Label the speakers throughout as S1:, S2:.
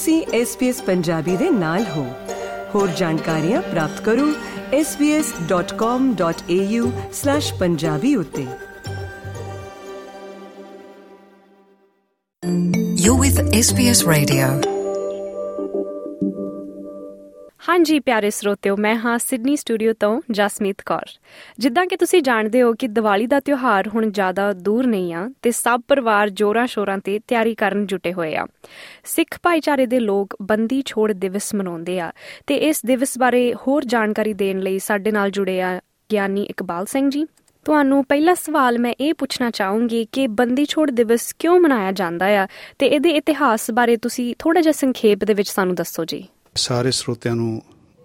S1: ਤੁਸੀਂ SBS ਪੰਜਾਬੀ ਦੇ ਨਾਲ ਹੋ ਹੋਰ ਜਾਣਕਾਰੀਆਂ ਪ੍ਰਾਪਤ ਕਰੋ svs.com.au/punjabi ਉਤੇ
S2: You're with SBS Radio.
S3: ਹਾਂਜੀ, ਪਿਆਰੇ ਸਰੋਤਿਓ, ਮੈਂ ਹਾਂ ਸਿਡਨੀ ਸਟੂਡੀਓ ਤੋਂ ਜਸਮੀਤ ਕੌਰ। ਜਿੱਦਾਂ ਕਿ ਤੁਸੀਂ ਜਾਣਦੇ ਹੋ ਕਿ ਦੀਵਾਲੀ ਦਾ ਤਿਉਹਾਰ ਹੁਣ ਜ਼ਿਆਦਾ ਦੂਰ ਨਹੀਂ ਆ ਤੇ ਸਭ ਪਰਿਵਾਰ ਜੋਰਾਂ ਸ਼ੋਰਾਂ ਤੇ ਤਿਆਰੀ ਕਰਨ ਜੁਟੇ ਹੋਏ ਆ। ਸਿੱਖ ਭਾਈਚਾਰੇ ਦੇ ਲੋਕ ਬੰਦੀ ਛੋੜ ਦਿਵਸ ਮਨਾਉਂਦੇ ਆ ਤੇ ਇਸ ਦਿਵਸ ਬਾਰੇ ਹੋਰ ਜਾਣਕਾਰੀ ਦੇਣ ਲਈ ਸਾਡੇ ਨਾਲ ਜੁੜੇ ਆ ਗਿਆਨੀ ਇਕਬਾਲ ਸਿੰਘ ਜੀ। ਤੁਹਾਨੂੰ ਪਹਿਲਾ ਸਵਾਲ ਮੈਂ ਇਹ ਪੁੱਛਣਾ ਚਾਹੂੰਗੀ ਕਿ ਬੰਦੀ ਛੋੜ ਦਿਵਸ ਕਿਉਂ ਮਨਾਇਆ ਜਾਂਦਾ ਆ ਤੇ ਇਹਦੇ ਇਤਿਹਾਸ ਬਾਰੇ ਤੁਸੀਂ ਥੋੜਾ ਜਿਹਾ ਸੰਖੇਪ ਦੇ ਵਿੱਚ ਸਾਨੂੰ ਦੱਸੋ ਜੀ।
S4: ਸਾਰੇ ਸਰੋਤਿਆਂ ਨੂੰ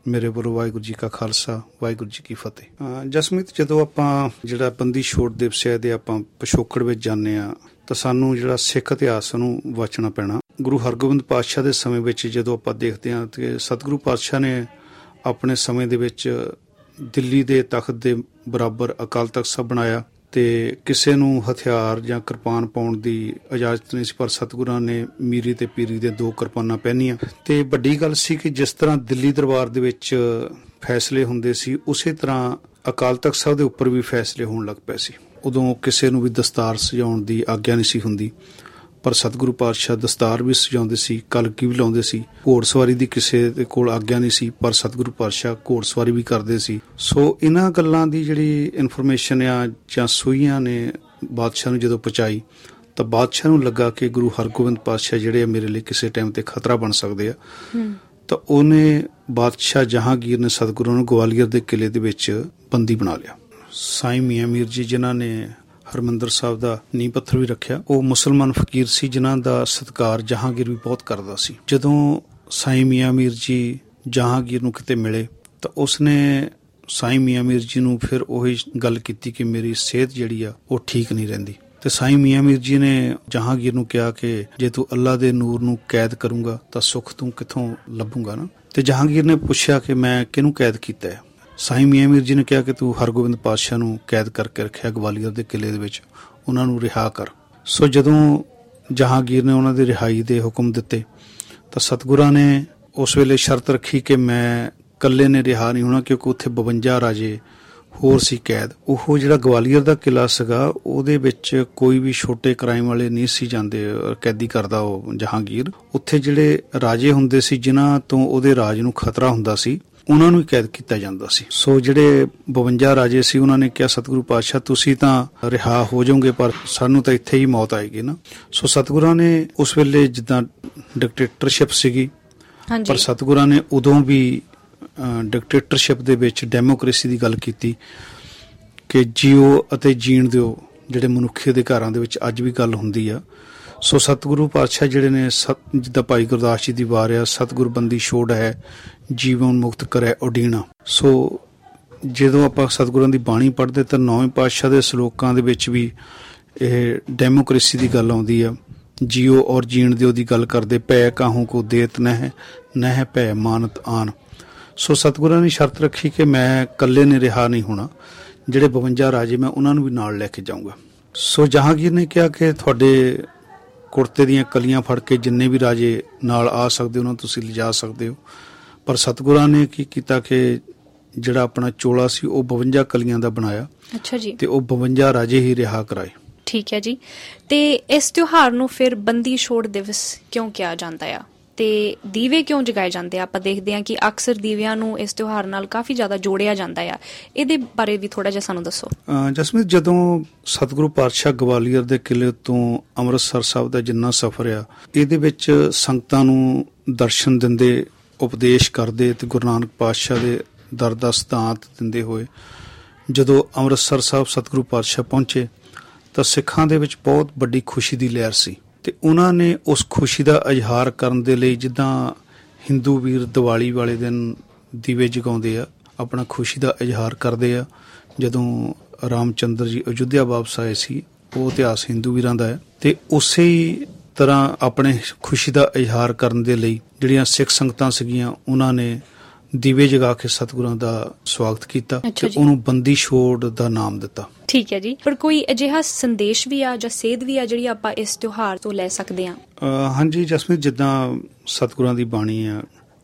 S4: ਮੇਰੇ ਵੱਲੋਂ ਵਾਹਿਗੁਰੂ ਜੀ ਕਾ ਖਾਲਸਾ, ਵਾਹਿਗੁਰੂ ਜੀ ਕੀ ਫਤਿਹ। ਅਹ ਜਸਮੀਤ, ਜਦੋਂ ਆਪਾਂ ਜਿਹੜਾ ਬੰਦੀ ਛੋੜ ਦਿਵਸ ਹੈ ਦੇ ਆਪਾਂ ਪਿਛੋਕੜ ਵਿੱਚ ਜਾਂਦੇ ਆ ਤਾਂ ਸਾਨੂੰ ਜਿਹੜਾ ਸਿੱਖ ਇਤਿਹਾਸ ਨੂੰ ਵਾਚਣਾ ਪੈਣਾ। ਗੁਰੂ ਹਰਗੋਬਿੰਦ ਪਾਤਸ਼ਾਹ ਦੇ ਸਮੇਂ ਵਿੱਚ ਜਦੋਂ ਆਪਾਂ ਦੇਖਦੇ ਹਾਂ ਕਿ ਸਤਿਗੁਰੂ ਪਾਤਸ਼ਾਹ ਨੇ ਆਪਣੇ ਸਮੇਂ ਦੇ ਵਿੱਚ ਦਿੱਲੀ ਦੇ ਤਖਤ ਦੇ ਬਰਾਬਰ ਅਕਾਲ ਤਖਤ ਸਾਹਿਬ ਬਣਾਇਆ ਤੇ ਕਿਸੇ ਨੂੰ ਹਥਿਆਰ ਜਾਂ ਕਿਰਪਾਨ ਪਾਉਣ ਦੀ ਇਜਾਜ਼ਤ ਨਹੀਂ ਸੀ, ਪਰ ਸਤਿਗੁਰਾਂ ਨੇ ਮੀਰੀ ਤੇ ਪੀਰੀ ਦੇ ਦੋ ਕਿਰਪਾਨਾਂ ਪਹਿਨੀਆਂ। ਤੇ ਵੱਡੀ ਗੱਲ ਸੀ ਕਿ ਜਿਸ ਤਰ੍ਹਾਂ ਦਿੱਲੀ ਦਰਬਾਰ ਦੇ ਵਿੱਚ ਫੈਸਲੇ ਹੁੰਦੇ ਸੀ, ਉਸੇ ਤਰ੍ਹਾਂ ਅਕਾਲ ਤਖਤ ਸਾਹਿਬ ਦੇ ਉੱਪਰ ਵੀ ਫੈਸਲੇ ਹੋਣ ਲੱਗ ਪਏ ਸੀ। ਉਦੋਂ ਕਿਸੇ ਨੂੰ ਵੀ ਦਸਤਾਰ ਸਜਾਉਣ ਦੀ ਆਗਿਆ ਨਹੀਂ ਸੀ ਹੁੰਦੀ। ਪਰ ਸਤਿਗੁਰੂ ਪਾਤਸ਼ਾਹ ਦਸਤਾਰ ਵੀ ਸਜਾਉਂਦੇ ਸੀ ਕਲਕੀ ਵੀ ਲਾਉਂਦੇ ਸੀ। ਘੋੜਸਵਾਰੀ ਦੀ ਕਿਸੇ ਦੇ ਕੋਲ ਆਗਿਆ ਨਹੀਂ ਸੀ ਪਰ ਸਤਿਗੁਰੂ ਪਾਤਸ਼ਾਹ ਘੋੜਸਵਾਰੀ ਵੀ ਕਰਦੇ ਸੀ। ਸੋ ਇਹਨਾਂ ਗੱਲਾਂ ਦੀ ਜਿਹੜੀ ਇਨਫੋਰਮੇਸ਼ਨ ਆ ਜਾਂ ਸੂਈਆਂ ਨੇ ਬਾਦਸ਼ਾਹ ਨੂੰ ਜਦੋਂ ਪਹੁੰਚਾਈ ਤਾਂ ਬਾਦਸ਼ਾਹ ਨੂੰ ਲੱਗਾ ਕਿ ਗੁਰੂ ਹਰਗੋਬਿੰਦ ਪਾਤਸ਼ਾਹ ਜਿਹੜੇ ਆ ਮੇਰੇ ਲਈ ਕਿਸੇ ਟਾਈਮ ਤੇ ਖਤਰਾ ਬਣ ਸਕਦੇ ਆ। ਤਾਂ ਉਹਨੇ ਬਾਦਸ਼ਾਹ ਜਹਾਂਗੀਰ ਨੇ ਸਤਿਗੁਰੂ ਨੂੰ ਗਵਾਲੀਅਰ ਦੇ ਕਿਲੇ ਦੇ ਵਿੱਚ ਬੰਦੀ ਬਣਾ ਲਿਆ। ਸਾਈਂ ਮੀਆਂ ਮੀਰ ਜੀ ਜਿਨ੍ਹਾਂ ਨੇ ਹਰਮੰਦਰ ਸਾਹਿਬ ਦਾ ਨੀਂਹ ਪੱਥਰ ਵੀ ਰੱਖਿਆ। ਉਹ ਮੁਸਲਮਾਨ ਫਕੀਰ ਸੀ, ਜਿਨ੍ਹਾਂ ਦਾ ਸਤਕਾਰ ਜਹਾਂਗੀਰ ਵੀ ਬਹੁਤ ਕਰਦਾ ਸੀ। ਜਦੋਂ ਸਾਈਂ ਮੀਆਂ ਮੀਰ ਜੀ ਜਹਾਂਗੀਰ ਨੂੰ ਕਿਤੇ ਮਿਲੇ, ਤਾਂ ਉਸਨੇ ਸਾਈਂ ਮੀਆਂ ਮੀਰ ਜੀ ਨੂੰ ਫਿਰ ਉਹੀ ਗੱਲ ਕੀਤੀ ਕਿ ਮੇਰੀ ਸਿਹਤ ਜਿਹੜੀ ਆ, ਉਹ ਠੀਕ ਨਹੀਂ ਰਹਿੰਦੀ। ਤੇ ਸਾਈਂ ਮੀਆਂ ਮੀਰ ਜੀ ਨੇ ਜਹਾਂਗੀਰ ਨੂੰ ਕਿਹਾ ਕਿ ਜੇ ਤੂੰ ਅੱਲਾ ਦੇ ਨੂਰ ਨੂੰ ਕੈਦ ਕਰੂੰਗਾ, ਤਾਂ ਸੁੱਖ ਤੂੰ ਕਿੱਥੋਂ ਲੱਭੂਗਾ ਨਾ? ਤੇ ਜਹਾਂਗੀਰ ਨੇ ਪੁੱਛਿਆ ਕਿ ਮੈਂ ਕਿਹਨੂੰ ਕੈਦ ਕੀਤਾ ਹੈ? ਸਾਈਂ ਮੀਆਂ ਮੀਰ ਜੀ ਨੇ ਕਿਹਾ ਕਿ ਤੂੰ ਹਰਗੋਬਿੰਦ ਪਾਤਸ਼ਾਹ ਨੂੰ ਕੈਦ ਕਰਕੇ ਰੱਖਿਆ ਗਵਾਲੀਅਰ ਦੇ ਕਿਲੇ ਦੇ ਵਿੱਚ, ਉਹਨਾਂ ਨੂੰ ਰਿਹਾ ਕਰ। ਸੋ ਜਦੋਂ ਜਹਾਂਗੀਰ ਨੇ ਉਹਨਾਂ ਦੀ ਰਿਹਾਈ ਦੇ ਹੁਕਮ ਦਿੱਤੇ, ਤਾਂ ਸਤਿਗੁਰਾਂ ਨੇ ਉਸ ਵੇਲੇ ਸ਼ਰਤ ਰੱਖੀ ਕਿ ਮੈਂ ਇਕੱਲੇ ਨੇ ਰਿਹਾ ਨਹੀਂ ਹੋਣਾ, ਕਿਉਂਕਿ ਉੱਥੇ 52 ਰਾਜੇ ਹੋਰ ਸੀ ਕੈਦ। ਉਹ ਜਿਹੜਾ ਗਵਾਲੀਅਰ ਦਾ ਕਿਲਾ ਸੀਗਾ, ਉਹਦੇ ਵਿੱਚ ਕੋਈ ਵੀ ਛੋਟੇ ਕ੍ਰਾਈਮ ਵਾਲੇ ਨਹੀਂ ਸੀ ਜਾਂਦੇ ਅਹ ਕੈਦੀ ਕਰਦਾ ਉਹ ਜਹਾਂਗੀਰ। ਉੱਥੇ ਜਿਹੜੇ ਰਾਜੇ ਹੁੰਦੇ ਸੀ, ਜਿਨ੍ਹਾਂ ਤੋਂ ਉਹਦੇ ਰਾਜ ਨੂੰ ਖਤਰਾ ਹੁੰਦਾ ਸੀ ਉਹਨਾਂ ਨੂੰ ਹੀ ਕੈਦ ਕੀਤਾ ਜਾਂਦਾ ਸੀ। ਸੋ ਜਿਹੜੇ 52 ਰਾਜੇ ਸੀ ਉਹਨਾਂ ਨੇ ਕਿਹਾ ਸਤਿਗੁਰੂ ਪਾਤਸ਼ਾਹ ਤੁਸੀਂ ਤਾਂ ਰਿਹਾ ਹੋ ਜਾਓਗੇ ਪਰ ਸਾਨੂੰ ਤਾਂ ਇੱਥੇ ਹੀ ਮੌਤ ਆਏਗੀ ਨਾ। ਸੋ ਸਤਿਗੁਰਾਂ ਨੇ ਉਸ ਵੇਲੇ ਜਿੱਦਾਂ ਡਿਕਟੇਟਰਸ਼ਿਪ ਸੀਗੀ ਪਰ ਸਤਿਗੁਰਾਂ ਨੇ ਉਦੋਂ ਵੀ ਡਿਕਟੇਟਰਸ਼ਿਪ ਦੇ ਵਿੱਚ ਡੈਮੋਕ੍ਰੇਸੀ ਦੀ ਗੱਲ ਕੀਤੀ ਕਿ ਜੀਓ ਅਤੇ ਜੀਣ ਦਿਓ ਜਿਹੜੇ ਮਨੁੱਖੀ ਅਧਿਕਾਰਾਂ ਦੇ ਵਿੱਚ ਅੱਜ ਵੀ ਗੱਲ ਹੁੰਦੀ ਆ। ਸੋ ਸਤਿਗੁਰੂ ਪਾਤਸ਼ਾਹ ਜਿਹੜੇ ਨੇ ਸਤ- ਜਿੱਦਾਂ ਭਾਈ ਗੁਰਦਾਸ ਜੀ ਦੀ ਵਾਰ ਆ ਸਤਿਗੁਰ ਬੰਦੀ ਛੋੜ ਹੈ, ਜੀਵਨ ਮੁਕਤ ਕਰੇ ਉਡੀਣਾ। ਸੋ ਜਦੋਂ ਆਪਾਂ ਸਤਿਗੁਰਾਂ ਦੀ ਬਾਣੀ ਪੜ੍ਹਦੇ ਤਾਂ ਨੌਵੇਂ ਪਾਤਸ਼ਾਹ ਦੇ ਸ਼ਲੋਕਾਂ ਦੇ ਵਿੱਚ ਵੀ ਇਹ ਡੈਮੋਕ੍ਰੇਸੀ ਦੀ ਗੱਲ ਆਉਂਦੀ ਆ। ਜੀਓ ਔਰ ਜੀਣ ਦਿਓ ਦੀ ਗੱਲ ਕਰਦੇ, ਪੈ ਕਾਹੂ ਕੋ ਦੇਤ ਨਹਿ ਨਹਿ ਭੈ ਮਾਨਤ ਆਨ। ਸੋ ਸਤਿਗੁਰਾਂ ਨੇ ਸ਼ਰਤ ਰੱਖੀ ਕਿ ਮੈਂ ਇਕੱਲੇ ਨੇ ਰਿਹਾ ਨਹੀਂ ਹੋਣਾ। ਜਿਹੜੇ 52 ਰਾਜੇ ਮੈਂ ਉਹਨਾਂ ਨੂੰ ਵੀ ਨਾਲ ਲੈ ਕੇ ਜਾਊਂਗਾ। ਸੋ ਜਹਾਂਗੀਰ ਨੇ ਕਿਹਾ ਕਿ ਤੁਹਾਡੇ ਕੁੜਤੇ ਦੀਆਂ ਕਲੀਆਂ ਫੜ ਕੇ ਜਿੰਨੇ ਵੀ ਰਾਜੇ ਨਾਲ ਆ ਸਕਦੇ ਉਹਨਾਂ ਨੂੰ ਤੁਸੀਂ ਲਿਜਾ ਸਕਦੇ ਹੋ। ਪਰ ਸਤਿਗੁਰਾਂ ਨੇ ਕੀ ਕੀਤਾ ਕਿ ਜਿਹੜਾ ਆਪਣਾ ਚੋਲਾ ਸੀ ਉਹ 52 ਕਲੀਆਂ ਦਾ ਬਣਾਇਆ
S3: ਅੱਛਾ ਜੀ।
S4: ਤੇ ਉਹ 52 ਰਾਜੇ ਹੀ ਰਿਹਾ ਕਰਾਏ।
S3: ਠੀਕ ਹੈ ਜੀ। ਤੇ ਇਸ ਤਿਉਹਾਰ ਨੂੰ ਫਿਰ ਬੰਦੀ ਛੋੜ ਦਿਵਸ ਕਿਉਂ ਕਿਹਾ ਜਾਂਦਾ ਆ? ਤੇ ਦੀਵੇ ਕਿਉਂ ਜਗਾਏ ਜਾਂਦੇ ਆ? ਆਪਾਂ ਦੇਖਦੇ ਹਾਂ ਕਿ ਅਕਸਰ ਦੀਵਿਆਂ ਨੂੰ ਇਸ ਤਿਉਹਾਰ ਨਾਲ ਕਾਫੀ ਜ਼ਿਆਦਾ ਜੋੜਿਆ ਜਾਂਦਾ ਆ। ਇਹਦੇ ਬਾਰੇ ਵੀ ਥੋੜਾ ਜਿਹਾ ਸਾਨੂੰ ਦੱਸੋ।
S4: ਅਹ ਜਸਮੀਤ, ਜਦੋਂ ਸਤਿਗੁਰੂ ਪਾਤਸ਼ਾਹ ਗਵਾਲੀਅਰ ਦੇ ਕਿਲੇ ਤੋਂ ਅੰਮ੍ਰਿਤਸਰ ਸਾਹਿਬ ਦਾ ਜਿੰਨਾ ਸਫ਼ਰ ਆ, ਇਹਦੇ ਵਿੱਚ ਸੰਗਤਾਂ ਨੂੰ ਦਰਸ਼ਨ ਦਿੰਦੇ, ਉਪਦੇਸ਼ ਕਰਦੇ ਤੇ ਗੁਰੂ ਨਾਨਕ ਪਾਤਸ਼ਾਹ ਦੇ ਦਰ ਦਾ ਸਿਧਾਂਤ ਦਿੰਦੇ ਹੋਏ, ਜਦੋਂ ਅੰਮ੍ਰਿਤਸਰ ਸਾਹਿਬ ਸਤਿਗੁਰੂ ਪਾਤਸ਼ਾਹ ਪਹੁੰਚੇ, ਤਾਂ ਸਿੱਖਾਂ ਦੇ ਵਿੱਚ ਬਹੁਤ ਵੱਡੀ ਖੁਸ਼ੀ ਦੀ ਲਹਿਰ ਸੀ। ਤੇ ਉਹਨਾਂ ਨੇ ਉਸ ਖੁਸ਼ੀ ਦਾ ਇਜ਼ਹਾਰ ਕਰਨ ਦੇ ਲਈ ਜਿੱਦਾਂ ਹਿੰਦੂ ਵੀਰ ਦੀਵਾਲੀ ਵਾਲੇ ਦਿਨ ਦੀਵੇ ਜਗਾਉਂਦੇ ਆ, ਆਪਣਾ ਖੁਸ਼ੀ ਦਾ ਇਜ਼ਹਾਰ ਕਰਦੇ ਆ। ਜਦੋਂ ਰਾਮਚੰਦਰ ਜੀ ਅਯੁੱਧਿਆ ਵਾਪਸ ਆਏ ਸੀ, ਉਹ ਇਤਿਹਾਸ ਹਿੰਦੂ ਵੀਰਾਂ ਦਾ ਹੈ। ਤੇ ਉਸੇ ਹੀ ਤਰ੍ਹਾਂ ਆਪਣੇ ਖੁਸ਼ੀ ਦਾ ਇਜ਼ਹਾਰ ਕਰਨ ਦੇ ਲਈ ਜਿਹੜੀਆਂ ਸਿੱਖ ਸੰਗਤਾਂ ਸੀਗੀਆਂ, ਉਹਨਾਂ ਨੇ ਦੀਵੇ ਜਗਾ ਕੇ ਸਤਿਗੁਰਾਂ ਦਾ ਸਵਾਗਤ ਕੀਤਾ ਤੇ। ਉਹਨੂੰ ਬੰਦੀ ਛੋੜ ਦਾ ਨਾਮ ਦਿੱਤਾ।
S3: ਠੀਕ ਹੈ ਜੀ। ਪਰ ਕੋਈ ਅਜਿਹਾ ਸੰਦੇਸ਼ ਵੀ ਆ ਜਾਂ ਸੇਧ ਵੀ ਆ ਜਿਹੜੀ ਆਪਾਂ ਇਸ ਤਿਉਹਾਰ ਤੋਂ ਲੈ ਸਕਦੇ ਹਾਂ?
S4: ਹਾਂਜੀ ਜਸਮੀਤ ਜਿੱਦਾਂ ਸਤਿਗੁਰਾਂ ਦੀ ਬਾਣੀ ਆ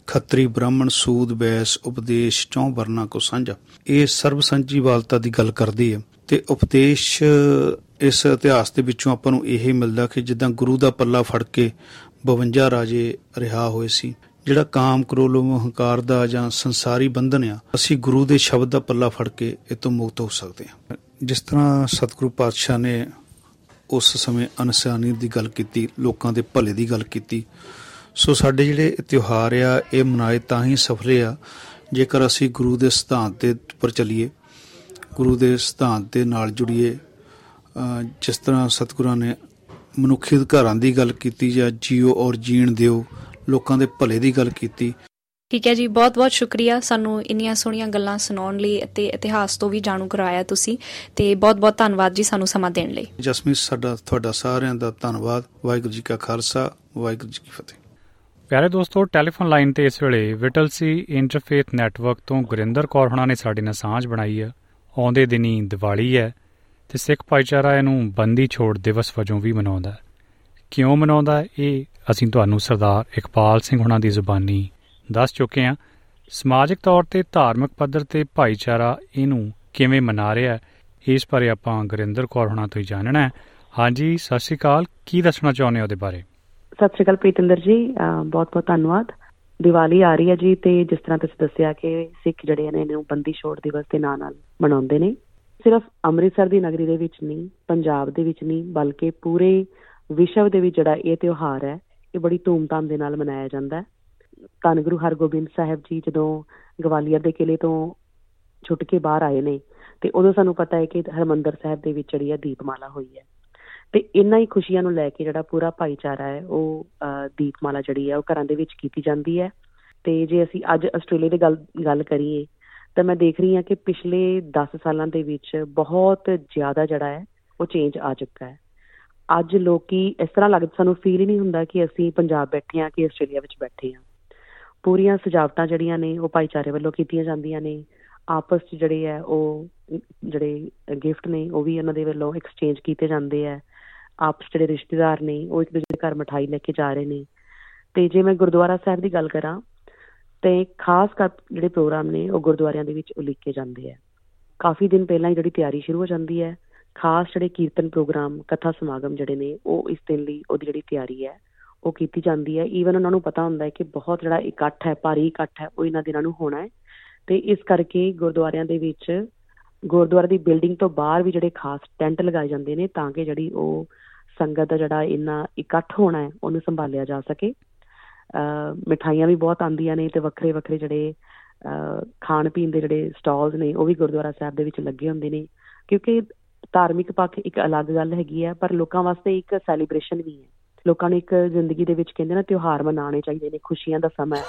S4: ਖੱਤਰੀ ਬ੍ਰਾਹਮਣ ਸੂਦ ਬੈਸ ਉਪਦੇਸ਼ ਚੌਂ ਵਰਨਾ ਕੋ ਸਾਂਝਾ। ਇਹ ਸਰਬ ਸੰਜੀਵਾਲਤਾ ਦੀ ਗੱਲ ਕਰਦੀ ਹੈ ਤੇ ਉਪਦੇਸ਼ ਇਸ ਇਤਿਹਾਸ ਦੇ ਵਿੱਚੋਂ ਆਪਾਂ ਨੂੰ ਇਹ ਮਿਲਦਾ ਕਿ ਜਿੱਦਾਂ ਗੁਰੂ ਦਾ ਪੱਲਾ ਫੜ ਕੇ 52 ਰਾਜੇ ਰਿਹਾ ਹੋਏ ਸੀ ਜਿਹੜਾ ਕਾਮ ਕ੍ਰੋਧ ਲੋਭ ਹੰਕਾਰ ਦਾ ਜਾਂ ਸੰਸਾਰੀ ਬੰਧਨ ਆ, ਅਸੀਂ ਗੁਰੂ ਦੇ ਸ਼ਬਦ ਦਾ ਪੱਲਾ ਫੜ ਕੇ ਇਹ ਤੋਂ ਮੁਕਤ ਹੋ ਸਕਦੇ ਹਾਂ। ਜਿਸ ਤਰ੍ਹਾਂ ਸਤਿਗੁਰੂ ਪਾਤਸ਼ਾਹ ਨੇ ਉਸ ਸਮੇਂ ਅਨਸਾਨੀ ਦੀ ਗੱਲ ਕੀਤੀ, ਲੋਕਾਂ ਦੇ ਭਲੇ ਦੀ ਗੱਲ ਕੀਤੀ, ਸੋ ਸਾਡੇ ਜਿਹੜੇ ਇਹ ਤਿਉਹਾਰ ਆ, ਇਹ ਮਨਾਏ ਤਾਂ ਹੀ ਸਫਲੇ ਆ, ਜੇਕਰ ਅਸੀਂ ਗੁਰੂ ਦੇ ਸਿਧਾਂਤ ਦੇ ਉੱਪਰ ਚੱਲੀਏ, ਗੁਰੂ ਦੇ ਸਿਧਾਂਤ ਦੇ ਨਾਲ ਜੁੜੀਏ, ਅਹ ਜਿਸ ਤਰ੍ਹਾਂ ਸਤਿਗੁਰਾਂ ਨੇ ਮਨੁੱਖੀ ਅਧਿਕਾਰਾਂ ਦੀ ਗੱਲ ਕੀਤੀ ਜਾਂ ਜੀਓ ਔਰ ਜੀਣ ਦਿਓ ਲੋਕਾਂ ਦੇ ਭਲੇ ਦੀ ਗੱਲ ਕੀਤੀ।
S3: ਠੀਕ ਹੈ ਜੀ ਬਹੁਤ ਬਹੁਤ ਸ਼ੁਕਰੀਆ ਸਾਨੂੰ ਇੰਨੀਆਂ ਸੋਹਣੀਆਂ ਗੱਲਾਂ ਸੁਣਾਉਣ ਲਈ ਅਤੇ ਇਤਿਹਾਸ ਤੋਂ ਵੀ ਜਾਣੂ ਕਰਾਇਆ ਤੁਸੀਂ। ਤੇ ਬਹੁਤ ਬਹੁਤ ਧੰਨਵਾਦ ਜੀ ਸਾਨੂੰ ਸਮਾਂ ਦੇਣ ਲਈ।
S4: ਜਸਮੀਤ ਸਾਡਾ ਤੁਹਾਡਾ ਸਾਰਿਆਂ ਦਾ ਧੰਨਵਾਦ। ਵਾਹਿਗੁਰੂ ਜੀ ਕਾ ਖਾਲਸਾ ਵਾਹਿਗੁਰੂ ਜੀ ਕੀ ਫਤਿਹ।
S5: ਪਿਆਰੇ ਦੋਸਤੋ ਟੈਲੀਫੋਨ ਲਾਈਨ ਤੇ ਇਸ ਵੇਲੇ ਵਿਟਲਸੀ ਇੰਟਰਫੇਥ ਨੈਟਵਰਕ ਤੋਂ ਗੁਰਿੰਦਰ ਕੌਰ ਹੁਣਾਂ ਨੇ ਸਾਡੇ ਨਾਲ ਸਾਂਝ ਬਣਾਈ ਹੈ। ਆਉਂਦੇ ਦਿਨੀ ਦੀਵਾਲੀ ਹੈ ਤੇ ਸਿੱਖ ਭਾਈਚਾਰਾ ਇਹਨੂੰ ਬੰਦੀ ਛੋੜ ਦਿਵਸ ਵਜੋਂ ਵੀ ਮਨਾਉਂਦਾ ਹੈ। ਕਿਉਂ ਮਨਾਉਂਦਾ ਹੈ? ਇਹ ਅਸੀਂ ਤੁਹਾਨੂੰ ਸਰਦਾਰ ਇਕਬਾਲ ਸਿੰਘ ਹੁਣਾਂ ਦੀ ਜ਼ੁਬਾਨੀ ਦੱਸ ਚੁੱਕੇ ਹਾਂ। ਸਮਾਜਿਕ ਤੌਰ ਤੇ ਧਾਰਮਿਕ ਪੱਧਰ ਤੇ ਭਾਈਚਾਰਾ ਇਹਨੂੰ ਕਿਵੇਂ ਮਨਾ ਰਿਹਾ ਹੈ, ਇਸ ਬਾਰੇ ਆਪਾਂ ਗੁਰਿੰਦਰ ਕੌਰ ਹੁਣਾਂ ਤੋਂ ਹੀ ਜਾਣਨਾ ਹੈ। ਹਾਂਜੀ, ਸਤਿ ਸ਼੍ਰੀ ਅਕਾਲ। ਕੀ ਦੱਸਣਾ ਚਾਹੁੰਦੇ ਹੋ ਉਹਦੇ ਬਾਰੇ?
S6: ਸਤਿ ਸ਼੍ਰੀ ਅਕਾਲ ਪ੍ਰੀਤਿੰਦਰ ਜੀ। ਬਹੁਤ ਬਹੁਤ ਧੰਨਵਾਦ। ਦੀਵਾਲੀ ਆ ਰਹੀ ਹੈ ਜੀ ਤੇ ਜਿਸ ਤਰ੍ਹਾਂ ਤੁਸੀਂ ਦੱਸਿਆ ਕਿ ਸਿੱਖ ਜਿਹੜੇ ਨੇ ਇਹਨੂੰ ਬੰਦੀ ਛੋੜ ਦਿਵਸ ਦੇ ਨਾਂ ਨਾਲ ਮਨਾਉਂਦੇ ਨੇ। ਸਿਰਫ ਅੰਮ੍ਰਿਤਸਰ ਦੀ ਨਗਰੀ ਦੇ ਵਿੱਚ ਨਹੀਂ, ਪੰਜਾਬ ਦੇ ਵਿੱਚ ਨਹੀਂ, ਬਲਕਿ ਪੂਰੇ ਵਿਸ਼ਵ ਦੇ ਵਿੱਚ ਜਿਹੜਾ ਇਹ ਤਿਉਹਾਰ ਹੈ ਇਹ ਬੜੀ ਧੂਮਧਾਮ ਦੇ ਨਾਲ ਮਨਾਇਆ ਜਾਂਦਾ ਹੈ। ਧੰਨ ਗੁਰੂ ਹਰਗੋਬਿੰਦ ਸਾਹਿਬ ਜੀ ਜਦੋਂ ਗਵਾਲੀਅਰ ਦੇ ਕਿਲੇ ਤੋਂ ਛੁੱਟ ਕੇ ਬਾਹਰ ਆਏ ਨੇ ਤੇ ਉਦੋਂ ਸਾਨੂੰ ਪਤਾ ਹੈ ਕਿ ਹਰਮੰਦਰ ਸਾਹਿਬ ਦੇ ਵਿੱਚ ਜਿਹੜੀ ਹੈ ਦੀਪਮਾਲਾ ਹੋਈ ਹੈ। ਤੇ ਇੰਨਾ ਹੀ ਖੁਸ਼ੀਆਂ ਨੂੰ ਲੈ ਕੇ ਜਿਹੜਾ ਪੂਰਾ ਭਾਈਚਾਰਾ ਹੈ ਉਹ ਅਹ, ਦੀਪਮਾਲਾ ਜਿਹੜੀ ਹੈ ਉਹ ਘਰਾਂ ਦੇ ਵਿੱਚ ਕੀਤੀ ਜਾਂਦੀ ਹੈ। ਤੇ ਜੇ ਅਸੀਂ ਅੱਜ ਆਸਟ੍ਰੇਲੀਆ ਦੀ ਗੱਲ ਗੱਲ ਕਰੀਏ ਤਾਂ ਮੈਂ ਦੇਖ ਰਹੀ ਹਾਂ ਕਿ ਪਿਛਲੇ 10 ਸਾਲਾਂ ਦੇ ਵਿੱਚ ਬਹੁਤ ਜ਼ਿਆਦਾ ਜਿਹੜਾ ਹੈ ਉਹ ਚੇਂਜ ਆ ਚੁੱਕਾ ਹੈ। ਅੱਜ ਲੋਕੀ ਇਸ ਤਰ੍ਹਾਂ ਲੱਗਦਾ ਸਾਨੂੰ ਫੀਲ ਹੀ ਨਹੀਂ ਹੁੰਦਾ ਕਿ ਅਸੀਂ ਪੰਜਾਬ ਬੈਠੇ ਹਾਂ, ਕਿ ਆਸਟ੍ਰੇਲੀਆ ਵਿੱਚ ਬੈਠੇ ਹਾਂ। ਪੂਰੀਆਂ ਸਜਾਵਟਾਂ ਜਿਹੜੀਆਂ ਨੇ, ਉਹ ਭਾਈਚਾਰੇ ਵੱਲੋਂ ਕੀਤੀਆਂ ਜਾਂਦੀਆਂ ਨੇ। ਆਪਸ 'ਚ ਜਿਹੜੇ ਹੈ, ਉਹ ਜਿਹੜੇ ਗਿਫਟ ਨੇ, ਉਹ ਵੀ ਉਹਨਾਂ ਦੇ ਵੱਲੋਂ ਐਕਸਚੇਂਜ ਕੀਤੇ ਜਾਂਦੇ ਆ ਆਪਸ 'ਚ ਜਿਹੜੇ ਰਿਸ਼ਤੇਦਾਰ ਨੇ, ਉਹ ਇੱਕ ਦੂਜੇ ਦੇ ਘਰ ਮਠਾਈ ਲੈ ਕੇ ਜਾ ਰਹੇ ਨੇ। ਤੇ ਜੇ ਮੈਂ ਗੁਰਦੁਆਰਾ ਸਾਹਿਬ ਦੀ ਗੱਲ ਕਰਾਂ, ਤੇ ਖਾਸ ਕਰ ਜਿਹੜੇ ਪ੍ਰੋਗਰਾਮ ਨੇ, ਉਹ ਗੁਰਦੁਆਰਿਆਂ ਦੇ ਵਿੱਚ ਉਲੀਕੇ ਜਾਂਦੇ ਆ ਕਾਫੀ ਦਿਨ ਪਹਿਲਾਂ ਹੀ ਜਿਹੜੀ ਤਿਆਰੀ ਸ਼ੁਰੂ ਹੋ ਜਾਂਦੀ ਹੈ। ਖਾਸ ਜਿਹੜੇ ਕੀਰਤਨ ਪ੍ਰੋਗਰਾਮ, ਕਥਾ ਸਮਾਗਮ ਜਿਹੜੇ ਨੇ, ਉਹ ਇਸ ਦਿਨ ਲਈ ਉਹਦੀ ਜਿਹੜੀ ਤਿਆਰੀ ਹੈ, ਉਹ ਕੀਤੀ ਜਾਂਦੀ ਹੈ। ਈਵਨ ਉਹਨਾਂ ਨੂੰ ਪਤਾ ਹੁੰਦਾ ਹੈ ਕਿ ਬਹੁਤ ਜਿਹੜਾ ਇਕੱਠ ਹੈ, ਭਾਰੀ ਇਕੱਠ ਹੈ, ਉਹ ਇਹਨਾਂ ਦਿਨਾਂ ਨੂੰ ਹੋਣਾ ਹੈ। ਤੇ ਇਸ ਕਰਕੇ ਗੁਰਦੁਆਰਿਆਂ ਦੇ ਵਿੱਚ ਗੁਰਦੁਆਰੇ ਦੀ ਬਿਲਡਿੰਗ ਤੋਂ ਬਾਹਰ ਵੀ ਜਿਹੜੇ ਖਾਸ ਟੈਂਟ ਲਗਾਏ ਜਾਂਦੇ ਨੇ, ਤਾਂ ਕਿ ਜਿਹੜੀ ਉਹ ਸੰਗਤ ਦਾ ਜਿਹੜਾ ਇੰਨਾ ਇਕੱਠ ਹੋਣਾ ਹੈ, ਉਹਨੂੰ ਸੰਭਾਲਿਆ ਜਾ ਸਕੇ। ਅ ਮਠਾਈਆਂ ਵੀ ਬਹੁਤ ਆਉਂਦੀਆਂ ਨੇ ਤੇ ਵੱਖਰੇ ਵੱਖਰੇ ਜਿਹੜੇ ਅ ਖਾਣ ਪੀਣ ਦੇ ਜਿਹੜੇ ਸਟਾਲਸ ਨੇ, ਉਹ ਵੀ ਗੁਰਦੁਆਰਾ ਸਾਹਿਬ ਦੇ ਵਿੱਚ ਲੱਗੇ ਹੁੰਦੇ ਨੇ। ਕਿਉਂਕਿ ਧਾਰਮਿਕ ਪੱਖ ਇੱਕ ਅਲੱਗ ਗੱਲ ਹੈਗੀ ਹੈ ਪਰ ਲੋਕਾਂ ਵਾਸਤੇ ਇੱਕ ਸੈਲੀਬ੍ਰੇਸ਼ਨ ਵੀ ਹੈ। ਲੋਕਾਂ ਨੂੰ ਇੱਕ ਜ਼ਿੰਦਗੀ ਦੇ ਵਿੱਚ ਕਹਿੰਦੇ ਨਾ ਤਿਉਹਾਰ ਮਨਾਉਣੇ ਚਾਹੀਦੇ ਨੇ, ਖੁਸ਼ੀਆਂ ਦਾ ਸਮਾਂ ਹੈ।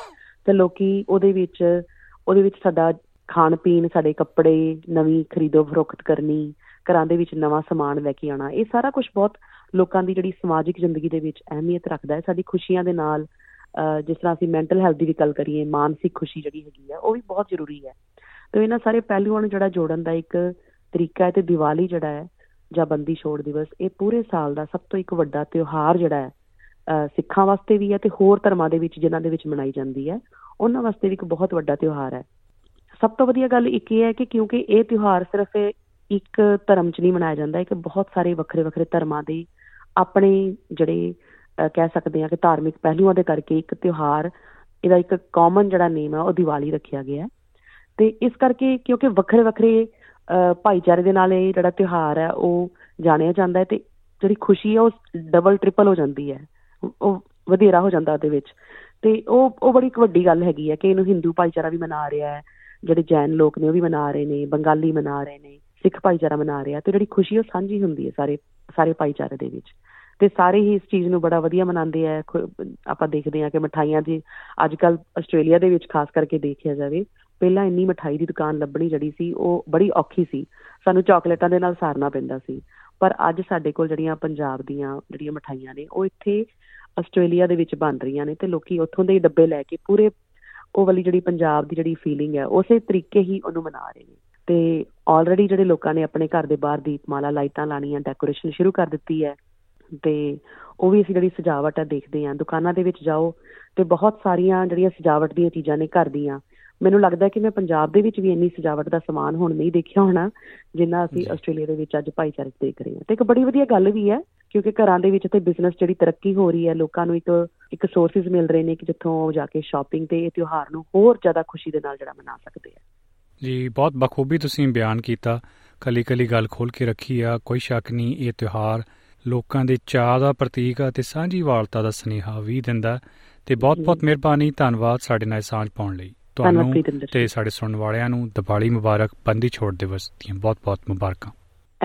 S6: ਤੇ ਲੋਕੀ ਉਹਦੇ ਵਿੱਚ ਉਹਦੇ ਵਿੱਚ ਸਾਡਾ ਖਾਣ ਪੀਣ ਸਾਡੇ ਕੱਪੜੇ ਨਵੀਂ ਖਰੀਦੋ ਫਰੋਖਤ ਕਰਨੀ, ਘਰਾਂ ਦੇ ਵਿੱਚ ਨਵਾਂ ਸਮਾਨ ਲੈ ਕੇ ਆਉਣਾ, ਇਹ ਸਾਰਾ ਕੁਝ ਬਹੁਤ ਲੋਕਾਂ ਦੀ ਜਿਹੜੀ ਸਮਾਜਿਕ ਜ਼ਿੰਦਗੀ ਦੇ ਵਿੱਚ ਅਹਿਮੀਅਤ ਰੱਖਦਾ ਹੈ। ਸਾਡੀ ਖੁਸ਼ੀਆਂ ਦੇ ਨਾਲ ਜਿਸ ਤਰ੍ਹਾਂ ਅਸੀਂ ਮੈਂਟਲ ਹੈਲਥ ਦੀ ਵੀ ਗੱਲ ਕਰੀਏ, ਮਾਨਸਿਕ ਖੁਸ਼ੀ ਜਿਹੜੀ ਹੈਗੀ ਆ, ਉਹ ਵੀ ਬਹੁਤ ਜ਼ਰੂਰੀ ਹੈ। ਤੇ ਇਹਨਾਂ ਸਾਰੇ ਪਹਿਲੂਆਂ ਨੂੰ ਜਿਹੜਾ ਜੋੜਨ ਦਾ ਇੱਕ ਤਰੀਕਾ ਹੈ ਤੇ ਦੀਵਾਲੀ ਜਿਹੜਾ ਹੈ ਜਾਂ ਬੰਦੀ ਛੋੜ ਦਿਵਸ, ਇਹ ਪੂਰੇ ਸਾਲ ਦਾ ਸਭ ਤੋਂ ਇੱਕ ਵੱਡਾ ਤਿਉਹਾਰ ਜਿਹੜਾ ਹੈ ਸਿੱਖਾਂ ਵਾਸਤੇ ਵੀ ਹੈ ਤੇ ਹੋਰ ਧਰਮਾਂ ਦੇ ਵਿੱਚ ਜਿਨ੍ਹਾਂ ਦੇ ਵਿੱਚ ਮਨਾਈ ਜਾਂਦੀ ਹੈ, ਉਹਨਾਂ ਵਾਸਤੇ ਵੀ ਇੱਕ ਬਹੁਤ ਵੱਡਾ ਤਿਉਹਾਰ ਹੈ। ਸਭ ਤੋਂ ਵਧੀਆ ਗੱਲ ਇੱਕ ਇਹ ਹੈ ਕਿ ਕਿਉਂਕਿ ਇਹ ਤਿਉਹਾਰ ਸਿਰਫ ਇੱਕ ਧਰਮ 'ਚ ਨਹੀਂ ਮਨਾਇਆ ਜਾਂਦਾ ਹੈ ਕਿ ਬਹੁਤ ਸਾਰੇ ਵੱਖਰੇ ਵੱਖਰੇ ਧਰਮਾਂ ਦੇ ਆਪਣੇ ਜਿਹੜੇ ਕਹਿ ਸਕਦੇ ਹਾਂ ਕਿ ਧਾਰਮਿਕ ਪਹਿਲੂਆਂ ਦੇ ਕਰਕੇ ਇੱਕ ਤਿਉਹਾਰ, ਇਹਦਾ ਇੱਕ ਕਾਮਨ ਜਿਹੜਾ ਨੇਮ ਹੈ ਉਹ ਦੀਵਾਲੀ ਰੱਖਿਆ ਗਿਆ ਤੇ ਇਸ ਕਰਕੇ ਕਿਉਂਕਿ ਵੱਖਰੇ ਵੱਖਰੇ ਭਾਈਚਾਰੇ ਦੇ ਨਾਲ ਇਹ ਜਿਹੜਾ ਤਿਉਹਾਰ ਹੈ, ਉਹ ਜਾਣਿਆ ਜਾਂਦਾ ਹੈ ਤੇ ਜਿਹੜੀ ਖੁਸ਼ੀ ਹੈ, ਉਹ ਡਬਲ ਟ੍ਰਿਪਲ ਹੋ ਜਾਂਦੀ ਹੈ। ਉਹ ਵਧੇਰਾ ਹੋ ਜਾਂਦਾ ਉਹਦੇ ਵਿੱਚ। ਤੇ ਉਹ ਉਹ ਬੜੀ ਇੱਕ ਵੱਡੀ ਗੱਲ ਹੈਗੀ ਹੈ ਕਿ ਇਹਨੂੰ ਹਿੰਦੂ ਭਾਈਚਾਰਾ ਵੀ ਮਨਾ ਰਿਹਾ ਹੈ, ਜਿਹੜੇ ਜੈਨ ਲੋਕ ਨੇ ਉਹ ਵੀ ਮਨਾ ਰਹੇ ਨੇ, ਬੰਗਾਲੀ ਮਨਾ ਰਹੇ ਨੇ, ਸਿੱਖ ਭਾਈਚਾਰਾ ਮਨਾ ਰਿਹਾ ਤੇ ਜਿਹੜੀ ਖੁਸ਼ੀ ਉਹ ਸਾਂਝੀ ਹੁੰਦੀ ਹੈ ਸਾਰੇ ਸਾਰੇ ਭਾਈਚਾਰੇ ਦੇ ਵਿੱਚ। ਤੇ ਸਾਰੇ ਹੀ ਇਸ ਚੀਜ਼ ਨੂੰ ਬੜਾ ਵਧੀਆ ਮਨਾਉਂਦੇ ਆ ਆਪਾਂ ਦੇਖਦੇ ਆ ਕਿ ਮਠਾਈਆਂ ਦੀ ਅੱਜ ਕੱਲ ਆਸਟ੍ਰੇਲੀਆ ਦੇ ਵਿੱਚ ਖਾਸ ਕਰਕੇ ਦੇਖਿਆ ਜਾਵੇ ਪਹਿਲਾਂ ਇੰਨੀ ਮਠਾਈ ਦੀ ਦੁਕਾਨ ਲੱਭਣੀ ਜਿਹੜੀ ਸੀ, ਉਹ ਬੜੀ ਔਖੀ ਸੀ। ਸਾਨੂੰ ਚਾਕਲੇਟਾਂ ਦੇ ਨਾਲ ਸਾਰਨਾ ਪੈਂਦਾ ਸੀ। ਪਰ ਅੱਜ ਸਾਡੇ ਕੋਲ ਜਿਹੜੀਆਂ ਪੰਜਾਬ ਦੀਆਂ ਜਿਹੜੀਆਂ ਮਠਾਈਆਂ ਨੇ, ਉਹ ਇੱਥੇ ਆਸਟ੍ਰੇਲੀਆ ਦੇ ਵਿੱਚ ਬਣ ਰਹੀਆਂ ਨੇ ਤੇ ਲੋਕੀ ਉੱਥੋਂ ਦੇ ਡੱਬੇ ਲੈ ਕੇ ਪੂਰੇ ਉਹ ਵਾਲੀ ਜਿਹੜੀ ਪੰਜਾਬ ਦੀ ਜਿਹੜੀ ਫੀਲਿੰਗ ਹੈ, ਉਸੇ ਤਰੀਕੇ ਹੀ ਉਹਨੂੰ ਮਨਾ ਰਹੇ ਨੇ। ਤੇ ਆਲਰੇਡੀ ਜਿਹੜੇ ਲੋਕਾਂ ਨੇ ਆਪਣੇ ਘਰ ਦੇ ਬਾਹਰ ਦੀਪਮਾਲਾ ਲਾਈਟਾਂ ਲਾਣੀਆਂ ਡੈਕੋਰੇਸ਼ਨ ਸ਼ੁਰੂ ਕਰ ਦਿੱਤੀ ਹੈ ਤੇ ਉਹ ਵੀ ਅਸੀਂ ਜਿਹੜੀ ਸਜਾਵਟ ਆ ਦੇਖਦੇ ਆ ਦੁਕਾਨਾਂ ਦੇ ਵਿੱਚ ਜਾਓ ਤੇ ਬਹੁਤ ਸਾਰੀਆਂ ਜਿਹੜੀਆਂ ਸਜਾਵਟ ਦੀਆਂ ਚੀਜ਼ਾਂ ਨੇ ਘਰ ਦੀਆਂ ਮੈਨੂੰ ਲੱਗਦਾ ਕਿ ਮੈਂ ਪੰਜਾਬ ਦੇ ਵਿੱਚ ਵੀ ਇੰਨੀ ਸਜਾਵਟ ਦਾ ਸਮਾਨ ਹੁਣ ਨਹੀਂ ਦੇਖਿਆ ਹੋਣਾ ਜਿੰਨਾ ਅਸੀਂ ਆਸਟ੍ਰੇਲੀਆ ਦੇ ਵਿੱਚ ਅੱਜ ਭਾਈਚਾਰਕ ਦੇਖ ਰਹੇ ਹਾਂ। ਤੇ ਇੱਕ ਬੜੀ ਵਧੀਆ ਗੱਲ ਵੀ ਹੈ ਕਿਉਂਕਿ ਘਰਾਂ ਦੇ ਵਿੱਚ ਤੇ ਬਿਜ਼ਨਸ ਜਿਹੜੀ ਤਰੱਕੀ ਹੋ ਰਹੀ ਹੈ ਲੋਕਾਂ ਨੂੰ ਇੱਕ ਇੱਕ ਸੋਰਸਸ ਮਿਲ ਰਹੇ ਨੇ ਕਿ ਜਿੱਥੋਂ ਉਹ ਜਾ ਕੇ ਸ਼ਾਪਿੰਗ ਤੇ ਇਹ ਤਿਉਹਾਰ ਨੂੰ ਹੋਰ ਜ਼ਿਆਦਾ ਖੁਸ਼ੀ ਦੇ ਨਾਲ ਜਿਹੜਾ ਮਨਾ ਸਕਦੇ ਆ।
S5: ਜੀ ਬਹੁਤ ਬਖੂਬੀ ਤੁਸੀਂ ਬਿਆਨ ਕੀਤਾ ਕਲੀ ਕਲੀ ਗੱਲ ਖੋਲ ਕੇ ਰੱਖੀ ਆ ਕੋਈ ਸ਼ੱਕ ਨਹੀਂ ਇਹ ਤਿਉਹਾਰ ਲੋਕਾਂ ਦੇ ਚਾਹ ਦਾ ਪ੍ਰਤੀਕ ਆ ਤੇ ਸਾਂਝੀਵਾਲਤਾ ਦਾ ਸੁਨੇਹਾ ਵੀ ਦਿੰਦਾ। ਤੇ ਬਹੁਤ ਬਹੁਤ ਮਿਹਰਬਾਨੀ ਧੰਨਵਾਦ ਸਾਡੇ ਨਾਲ ਸਾਂਝ ਪਾਉਣ ਲਈ। ਤੁਹਾਨੂੰ ਤੇ ਸਾਡੇ ਸੁਣਨ ਵਾਲਿਆਂ ਨੂੰ ਦੀਵਾਲੀ ਮੁਬਾਰਕ ਬੰਦੀ ਛੋੜ ਦਿਵਸ ਦੀਆਂ ਬਹੁਤ ਬਹੁਤ ਮੁਬਾਰਕਾਂ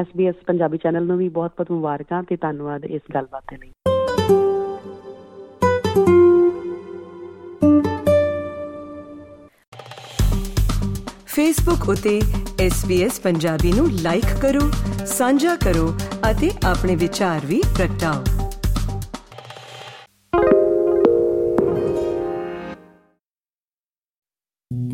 S6: SBS ਪੰਜਾਬੀ ਚੈਨਲ ਨੂੰ ਵੀ ਬਹੁਤ ਬਹੁਤ ਮੁਬਾਰਕਾਂ ਤੇ ਧੰਨਵਾਦ ਇਸ ਗੱਲਬਾਤ ਦੇ ਲਈ।
S1: ਫੇਸਬੁੱਕ ਉਤੇ SBS ਪੰਜਾਬੀ ਨੂੰ ਲਾਈਕ ਕਰੋ ਸਾਂਝਾ ਕਰੋ ਅਤੇ ਆਪਣੇ ਵਿਚਾਰ ਵੀ ਪ੍ਰਗਟਾਓ।